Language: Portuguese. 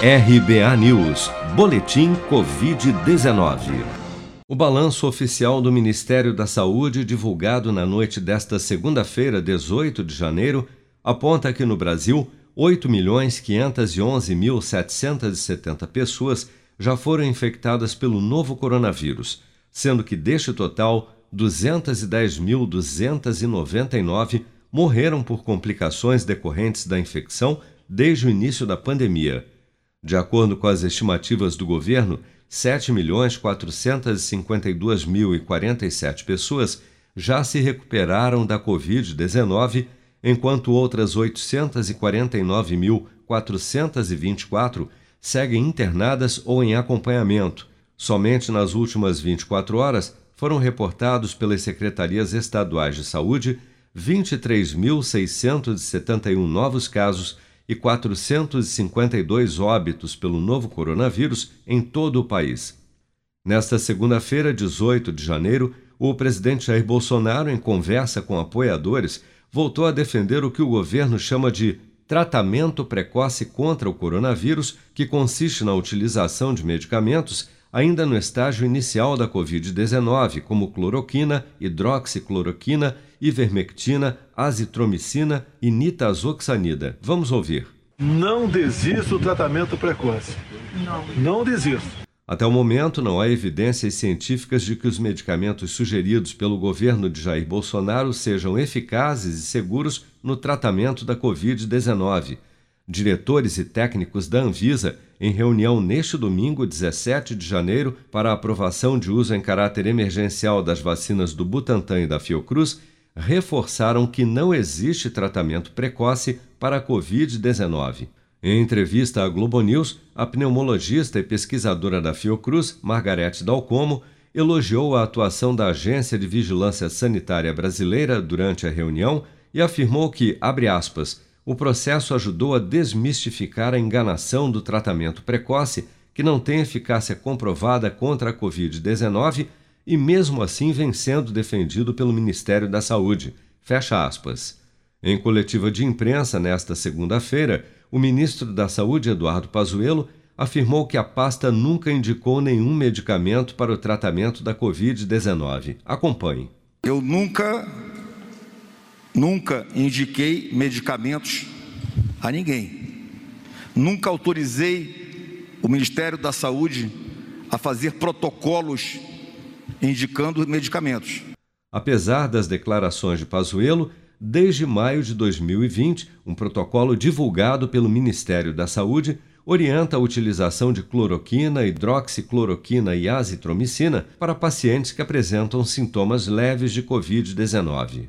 RBA News, Boletim Covid-19. O balanço oficial do Ministério da Saúde, divulgado na noite desta segunda-feira, 18 de janeiro, aponta que no Brasil, 8.511.770 pessoas já foram infectadas pelo novo coronavírus, sendo que deste total, 210.299 morreram por complicações decorrentes da infecção desde o início da pandemia. De acordo com as estimativas do governo, 7.452.047 pessoas já se recuperaram da Covid-19, enquanto outras 849.424 seguem internadas ou em acompanhamento. Somente nas últimas 24 horas foram reportados pelas secretarias estaduais de saúde 23.671 novos casos e 452 óbitos pelo novo coronavírus em todo o país. Nesta segunda-feira, 18 de janeiro, o presidente Jair Bolsonaro, em conversa com apoiadores, voltou a defender o que o governo chama de tratamento precoce contra o coronavírus, que consiste na utilização de medicamentos ainda no estágio inicial da Covid-19, como cloroquina, hidroxicloroquina, ivermectina, azitromicina e nitazoxanida. Vamos ouvir. Não desista do tratamento precoce. Não. Não desista. Até o momento, não há evidências científicas de que os medicamentos sugeridos pelo governo de Jair Bolsonaro sejam eficazes e seguros no tratamento da Covid-19. Diretores e técnicos da Anvisa, em reunião neste domingo, 17 de janeiro, para aprovação de uso em caráter emergencial das vacinas do Butantan e da Fiocruz, reforçaram que não existe tratamento precoce para a Covid-19. Em entrevista à Globo News, a pneumologista e pesquisadora da Fiocruz, Margarete Dalcomo, elogiou a atuação da Agência de Vigilância Sanitária Brasileira durante a reunião e afirmou que, abre aspas, o processo ajudou a desmistificar a enganação do tratamento precoce, que não tem eficácia comprovada contra a Covid-19 e mesmo assim vem sendo defendido pelo Ministério da Saúde. Fecha aspas. Em coletiva de imprensa nesta segunda-feira, o ministro da Saúde, Eduardo Pazuello, afirmou que a pasta nunca indicou nenhum medicamento para o tratamento da Covid-19. Acompanhe. Eu nunca, nunca indiquei medicamentos a ninguém. Nunca autorizei o Ministério da Saúde a fazer protocolos indicando medicamentos. Apesar das declarações de Pazuello, desde maio de 2020, um protocolo divulgado pelo Ministério da Saúde orienta a utilização de cloroquina, hidroxicloroquina e azitromicina para pacientes que apresentam sintomas leves de Covid-19.